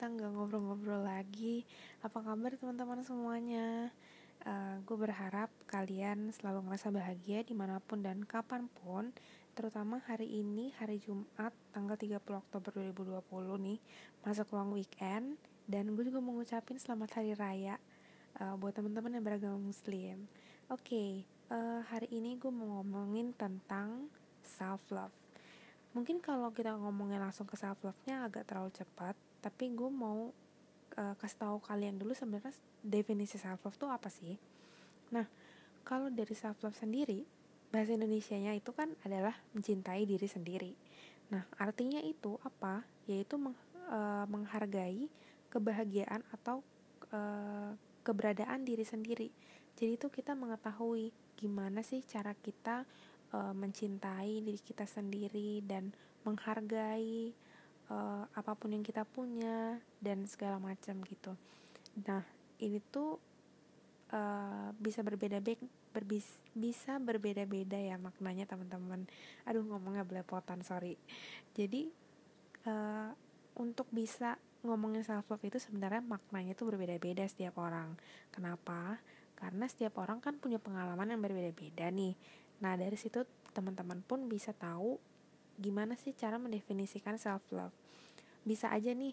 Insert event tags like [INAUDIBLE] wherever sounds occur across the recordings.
kita nggak ngobrol-ngobrol lagi. Apa kabar teman-teman semuanya? Uh, gue berharap kalian selalu ngerasa bahagia di mana pun dan kapan pun Terutama hari ini, hari Jumat, tanggal 30 Oktober 2020 nih Masuk long weekend Dan gue juga mau ngucapin selamat hari raya uh, Buat teman-teman yang beragama muslim Oke, okay, uh, hari ini gue mau ngomongin tentang self-love mungkin kalau kita ngomongin langsung ke self love nya agak terlalu cepat tapi gue mau uh, kasih tahu kalian dulu sebenarnya definisi self love itu apa sih? Nah kalau dari self love sendiri bahasa Indonesia nya itu kan adalah mencintai diri sendiri. Nah artinya itu apa? Yaitu meng, uh, menghargai kebahagiaan atau uh, keberadaan diri sendiri. Jadi itu kita mengetahui gimana sih cara kita uh, mencintai diri kita sendiri dan menghargai uh, apa pun yang kita punya dan segala macam gitu. Nah, ini tuh uh, bisa berbeda-beda berbis, bisa berbeda-beda ya maknanya teman-teman. Aduh ngomongnya belepotan, sorry. Jadi uh, untuk bisa ngomongin self love itu sebenarnya maknanya itu berbeda-beda setiap orang. Kenapa? Karena setiap orang kan punya pengalaman yang berbeda-beda nih Nah, dari situ teman-teman pun bisa tahu gimana sih cara mendefinisikan self love. Bisa aja nih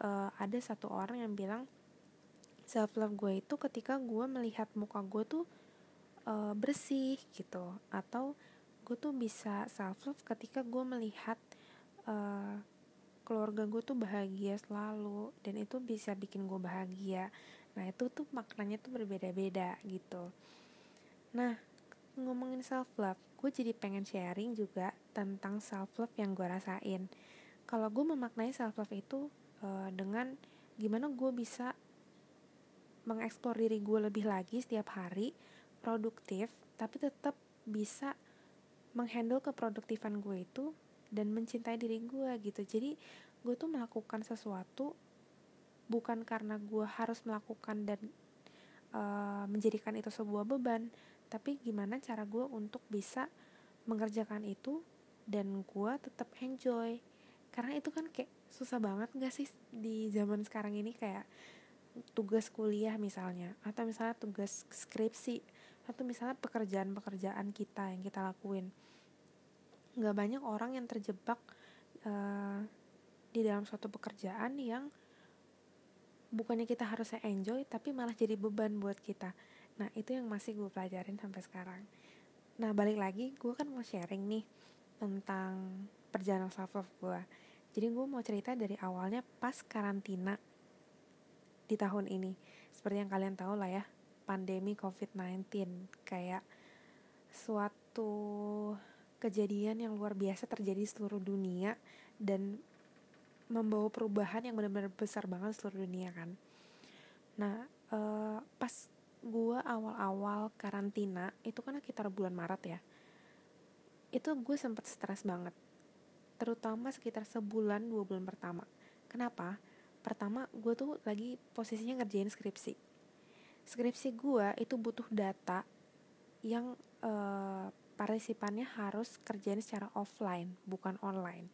uh, ada satu orang yang bilang self love gue itu ketika gue melihat muka gue tuh uh, bersih gitu. Atau gue tuh bisa self love ketika gue melihat uh, keluarga gue tuh bahagia selalu dan itu bisa bikin gue bahagia. Nah itu tuh maknanya tuh berbeda-beda gitu. Nah ngomongin self love, gue jadi pengen sharing juga tentang self love yang gue rasain. Kalau gue memaknai self love itu uh, dengan gimana gue bisa mengeksplor diri gue lebih lagi setiap hari, produktif, tapi tetap bisa menghandle keproduktifan gue itu dan mencintai diri gue gitu. Jadi gue tuh melakukan sesuatu bukan karena gue harus melakukan dan uh, menjadikan itu sebuah beban, tapi gimana cara gue untuk bisa mengerjakan itu dan gue tetap enjoy. Karena itu kan kayak susah banget gak sih di zaman sekarang ini kayak tugas kuliah misalnya atau misalnya tugas skripsi atau misalnya pekerjaan-pekerjaan kita yang kita lakuin. Nggak banyak orang yang terjebak uh, di dalam suatu pekerjaan yang bukannya kita harusnya enjoy tapi malah jadi beban buat kita. Nah itu yang masih gue pelajarin sampai sekarang. Nah balik lagi gue kan mau sharing nih tentang perjalanan self love gue. Jadi gue mau cerita dari awalnya pas karantina di tahun ini. Seperti yang kalian tahu lah ya, pandemi COVID-19 kayak suatu kejadian yang luar biasa terjadi di seluruh dunia dan membawa perubahan yang benar-benar besar banget seluruh dunia kan. Nah, uh, pas gue awal-awal karantina itu kan sekitar bulan Maret ya itu gue sempet stres banget. Terutama sekitar sebulan dua bulan pertama. Kenapa? Pertama gue tuh lagi posisinya ngerjain skripsi. Skripsi gue itu butuh data yang uh, partisipannya harus kerjain secara offline bukan online.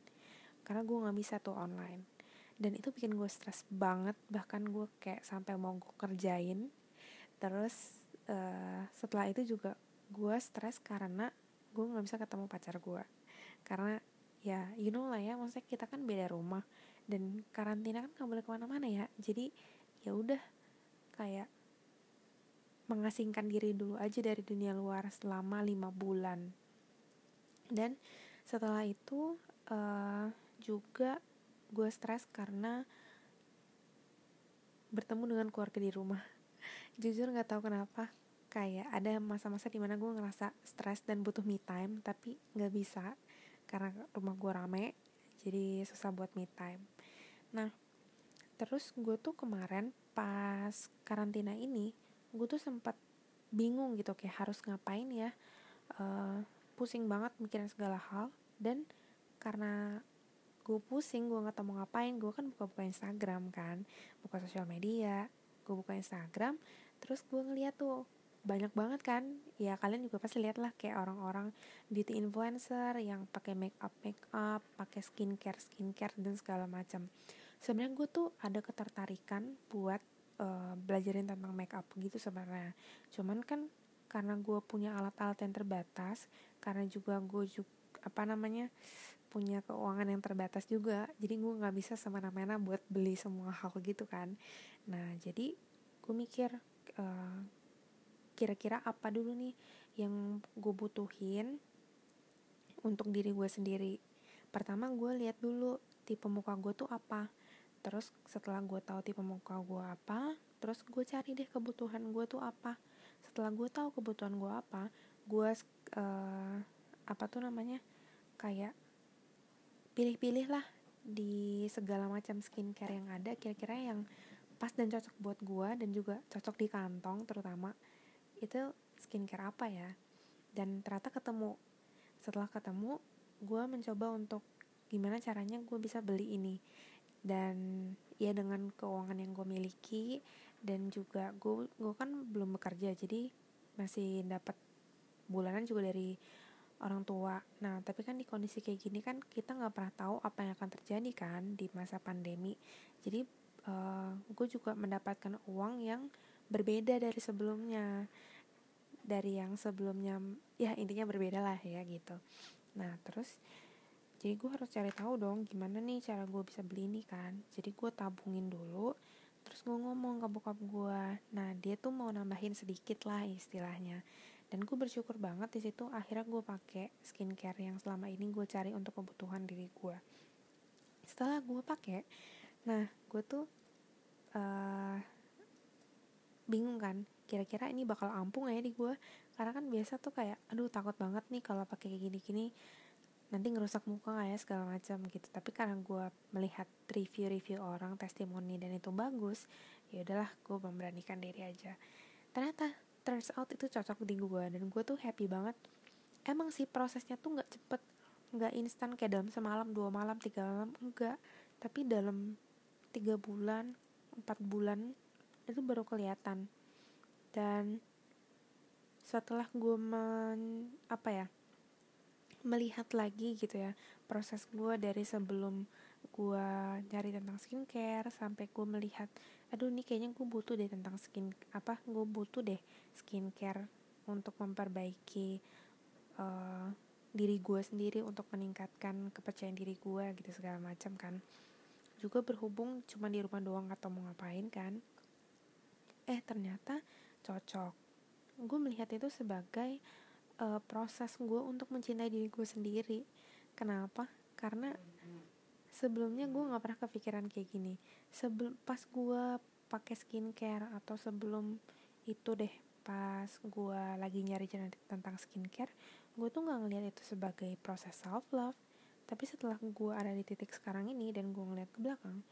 Karena gue nggak bisa tuh online. Dan itu bikin gue stres banget. Bahkan gue kayak sampai mau gue kerjain. Terus uh, setelah itu juga gue stres karena gue nggak bisa ketemu pacar gue. Karena ya you know lah ya maksudnya kita kan beda rumah. Dan karantina kan nggak boleh ke mana-mana ya. Jadi ya udah kayak mengasingkan diri dulu aja dari dunia luar selama lima bulan. Dan setelah itu uh, juga gue stres karena bertemu dengan keluarga di rumah. [LAUGHS] Jujur nggak tahu kenapa kayak ada masa-masa di mana gue ngerasa stres dan butuh me time tapi nggak bisa karena rumah gue rame jadi susah buat me time. Nah terus gue tuh kemarin pas karantina ini gue tuh sempat bingung gitu kayak harus ngapain ya uh, pusing banget mikirin segala hal dan karena gue pusing gue nggak tahu mau ngapain gue kan buka-buka Instagram kan buka sosial media gue buka Instagram terus gue ngeliat tuh banyak banget kan. Ya kalian juga pasti lihat lah kayak orang-orang beauty influencer yang pakai make up make up pakai skincare skincare dan segala macam. Sebenarnya gue tuh ada ketertarikan buat uh, belajarin tentang make up gitu sebenarnya. Cuman kan karena gue punya alat-alat yang terbatas karena juga gue juga apa namanya punya keuangan yang terbatas juga jadi gue nggak bisa semena-mena buat beli semua hal gitu kan. Nah jadi gue mikir uh, kira-kira apa dulu nih yang gue butuhin untuk diri gue sendiri? Pertama gue lihat dulu tipe muka gue tuh apa. Terus setelah gue tahu tipe muka gue apa terus gue cari deh kebutuhan gue tuh apa. Setelah gue tahu kebutuhan gue apa gue uh, apa tuh namanya kayak pilih-pilih lah di segala macam skincare yang ada kira-kira yang pas dan cocok buat gue dan juga cocok di kantong terutama itu skincare apa ya? Dan ternyata ketemu. Setelah ketemu gue mencoba untuk gimana caranya gue bisa beli ini. Dan ya dengan keuangan yang gue miliki dan juga gue gue kan belum bekerja jadi masih dapat bulanan juga dari orang tua. Nah tapi kan di kondisi kayak gini kan kita nggak pernah tahu apa yang akan terjadi kan di masa pandemi. Jadi uh, eh, gue juga mendapatkan uang yang berbeda dari sebelumnya dari yang sebelumnya ya intinya berbeda lah ya gitu. Nah terus jadi gue harus cari tahu dong gimana nih cara gue bisa beli ini kan. Jadi gue tabungin dulu terus gue ngomong ke bokap gue nah dia tuh mau nambahin sedikit lah istilahnya. Dan gue bersyukur banget di situ akhirnya gue pakai skincare yang selama ini gue cari untuk kebutuhan diri gue setelah gue pakai nah gue tuh uh, bingung kan kira-kira ini bakal ampuh gak ya di gue karena kan biasa tuh kayak aduh takut banget nih kalau pakai kayak gini-gini nanti ngerusak muka gak ya? segala macam gitu. Tapi karena gue melihat review-review orang testimoni dan itu bagus ya udahlah gue memberanikan diri aja. Ternyata turns out itu cocok di gue dan gue tuh happy banget. Emang sih prosesnya tuh nggak cepet nggak instan kayak dalam semalam dua malam tiga malam enggak. Tapi dalam tiga bulan empat bulan itu baru kelihatan dan setelah gue men apa ya melihat lagi gitu ya proses gue dari sebelum gue nyari tentang skincare sampai gue melihat aduh ini kayaknya gue butuh deh tentang skin apa gue butuh deh skincare untuk memperbaiki uh, diri gue sendiri untuk meningkatkan kepercayaan diri gue gitu segala macam kan. Juga berhubung cuma di rumah doang atau mau ngapain kan eh ternyata cocok. Gue melihat itu sebagai uh, proses gue untuk mencintai diri gue sendiri. Kenapa? Karena sebelumnya gue nggak pernah kepikiran kayak gini. Sebelum pas gue pakai skincare atau sebelum itu deh pas gue lagi nyari channel tentang skincare gue tuh nggak ngeliat itu sebagai proses self love tapi setelah gue ada di titik sekarang ini dan gue ngeliat ke belakang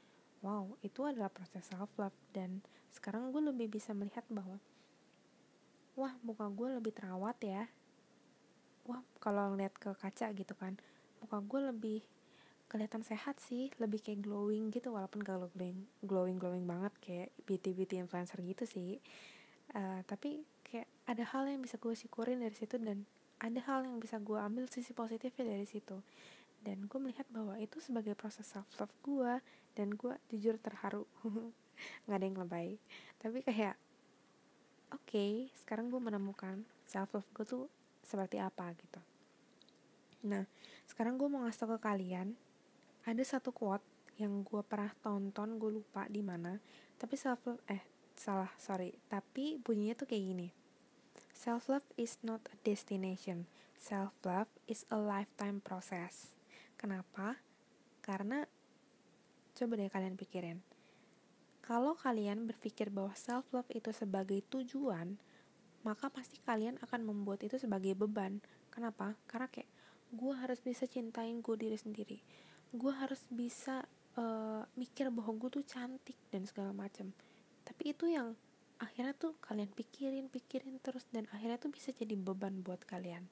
wow itu adalah proses self love dan sekarang gue lebih bisa melihat bahwa wah muka gue lebih terawat ya. Wah kalau ngeliat ke kaca gitu kan muka gue lebih kelihatan sehat sih lebih kayak glowing gitu walaupun gak glowing glowing glowing banget kayak beauty beauty influencer gitu sih. Uh, tapi kayak ada hal yang bisa gue syukurin dari situ dan ada hal yang bisa gue ambil sisi positifnya dari situ. Dan gue melihat bahwa itu sebagai proses self love gue dan gue jujur terharu. [LAUGHS] Nggak ada yang lebay. Tapi kayak oke okay, sekarang gue menemukan self love gue tuh seperti apa gitu nah sekarang gue mau ngasih tau ke kalian ada satu quote yang gue pernah tonton gue lupa di mana tapi self love eh salah sorry tapi bunyinya tuh kayak gini self love is not a destination self love is a lifetime process Kenapa? Karena coba deh kalian pikirin. Kalau kalian berpikir bahwa self love itu sebagai tujuan, maka pasti kalian akan membuat itu sebagai beban. Kenapa? Karena kayak gue harus bisa cintain gue diri sendiri. Gue harus bisa uh, mikir bahwa gue tuh cantik dan segala macam. Tapi itu yang akhirnya tuh kalian pikirin, pikirin terus dan akhirnya tuh bisa jadi beban buat kalian.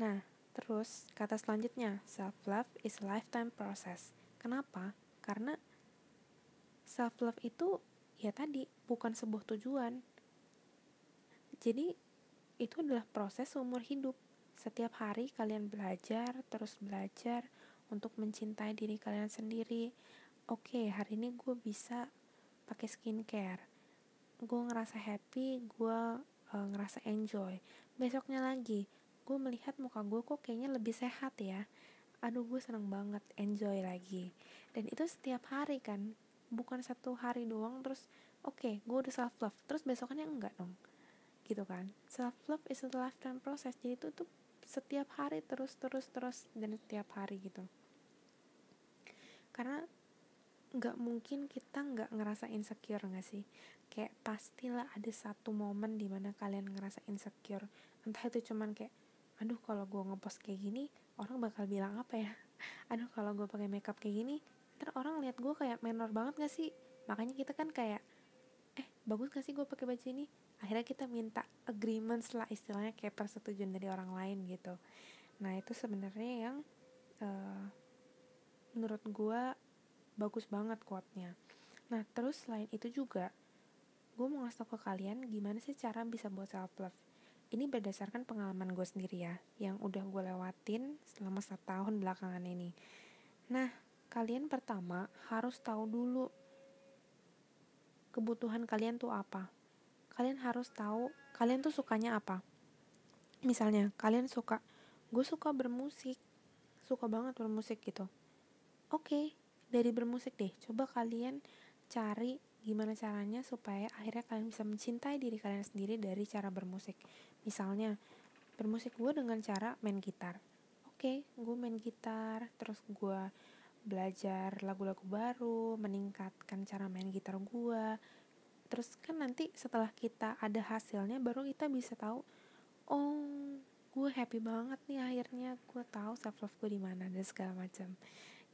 Nah, Terus, kata selanjutnya, self-love is a lifetime process. Kenapa? Karena self-love itu ya tadi bukan sebuah tujuan. Jadi, itu adalah proses seumur hidup. Setiap hari kalian belajar, terus belajar untuk mencintai diri kalian sendiri. Oke okay, hari ini gue bisa pakai skincare. Gue ngerasa happy gue uh, ngerasa enjoy. Besoknya lagi gue melihat muka gue kok kayaknya lebih sehat ya. Aduh gue seneng banget enjoy lagi. Dan itu setiap hari kan bukan satu hari doang terus oke okay, gue udah self love terus besokannya enggak dong gitu kan. Self love is a lifetime process jadi itu tuh setiap hari terus terus terus dan setiap hari gitu. Karena nggak mungkin kita nggak ngerasa insecure nggak sih? Kayak pastilah ada satu momen di mana kalian ngerasa insecure. Entah itu cuman kayak aduh kalau gue ngepost kayak gini orang bakal bilang apa ya? [LAUGHS] Aduh kalau gue pakai makeup kayak gini ntar orang lihat gue kayak menor banget gak sih? Makanya kita kan kayak eh bagus gak sih gue pakai baju ini? Akhirnya kita minta agreement lah istilahnya kayak persetujuan dari orang lain gitu. Nah itu sebenarnya yang uh, menurut gue bagus banget quote-nya. Nah terus selain itu juga gue mau ngasih tau ke kalian gimana sih cara bisa buat self love ini berdasarkan pengalaman gue sendiri ya yang udah gue lewatin selama satu tahun belakangan ini. Nah kalian pertama harus tahu dulu kebutuhan kalian tuh apa. Kalian harus tahu kalian tuh sukanya apa. Misalnya kalian suka gue suka bermusik suka banget bermusik gitu. Oke okay, dari bermusik deh coba kalian cari gimana caranya supaya akhirnya kalian bisa mencintai diri kalian sendiri dari cara bermusik. Misalnya bermusik gue dengan cara main gitar. Oke okay, gue main gitar terus gue belajar lagu-lagu baru meningkatkan cara main gitar gue terus kan nanti setelah kita ada hasilnya baru kita bisa tahu oh gue happy banget nih akhirnya. Gue tahu self love gue di mana dan segala macam.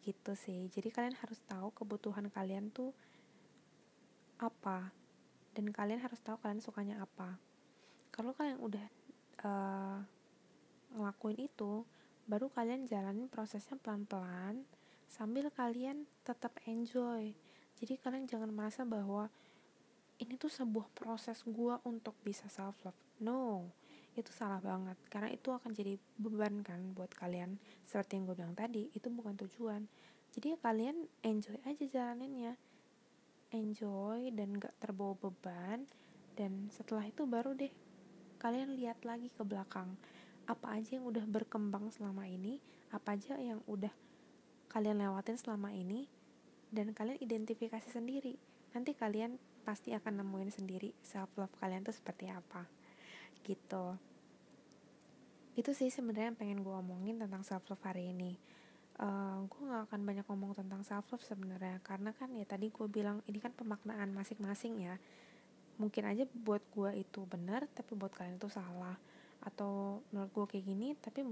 Gitu sih. Jadi kalian harus tahu kebutuhan kalian tuh apa dan kalian harus tahu kalian sukanya apa. Kalau kalian udah uh, ngelakuin itu baru kalian jalanin prosesnya pelan-pelan sambil kalian tetap enjoy. Jadi kalian jangan merasa bahwa ini tuh sebuah proses gua untuk bisa self love no itu salah banget. Karena itu akan jadi beban kan buat kalian. Seperti yang gue bilang tadi itu bukan tujuan. Jadi ya kalian enjoy aja jalaninnya. Enjoy dan gak terbawa beban. Dan setelah itu baru deh kalian lihat lagi ke belakang. Apa aja yang udah berkembang selama ini apa aja yang udah kalian lewatin selama ini dan kalian identifikasi sendiri. Nanti kalian pasti akan nemuin sendiri self love kalian tuh seperti apa. Gitu. Itu sih sebenarnya yang pengen gue omongin tentang self love hari ini. Uh, eh, gue gak akan banyak ngomong tentang self love sebenarnya karena kan ya tadi gue bilang ini kan pemaknaan masing-masing ya. Mungkin aja buat gue itu benar tapi buat kalian itu salah. Atau menurut gue kayak gini tapi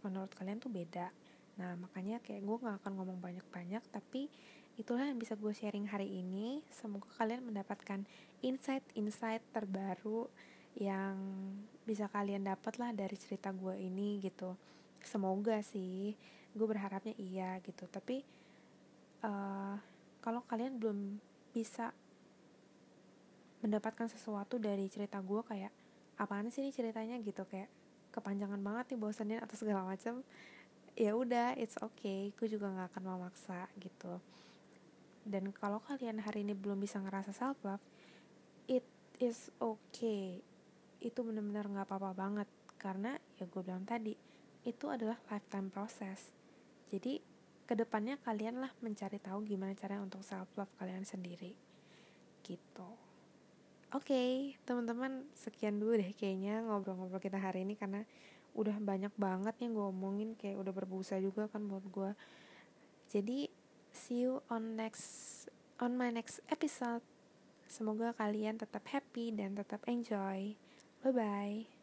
menurut kalian tuh beda nah makanya kayak gue gak akan ngomong banyak-banyak tapi itulah yang bisa gue sharing hari ini. Semoga kalian mendapatkan insight-insight terbaru yang bisa kalian dapat lah dari cerita gue ini gitu. Semoga sih gue berharapnya iya gitu. Tapi uh, kalau kalian belum bisa mendapatkan sesuatu dari cerita gue kayak apaan sih ini ceritanya? Gitu kayak kepanjangan banget nih bosanin atau segala macam ya udah it's okay gue juga nggak akan memaksa gitu. Dan kalau kalian hari ini belum bisa ngerasa self love it is okay. Itu benar-benar nggak apa-apa banget karena ya gue bilang tadi itu adalah lifetime process. Jadi ke depannya kalian lah mencari tahu gimana cara untuk self love kalian sendiri gitu. Oke okay, teman-teman sekian dulu deh kayaknya ngobrol-ngobrol kita hari ini karena udah banyak banget yang gue omongin kayak udah berbusa juga kan buat gue jadi see you on next on my next episode. Semoga kalian tetap happy dan tetap enjoy. Bye bye.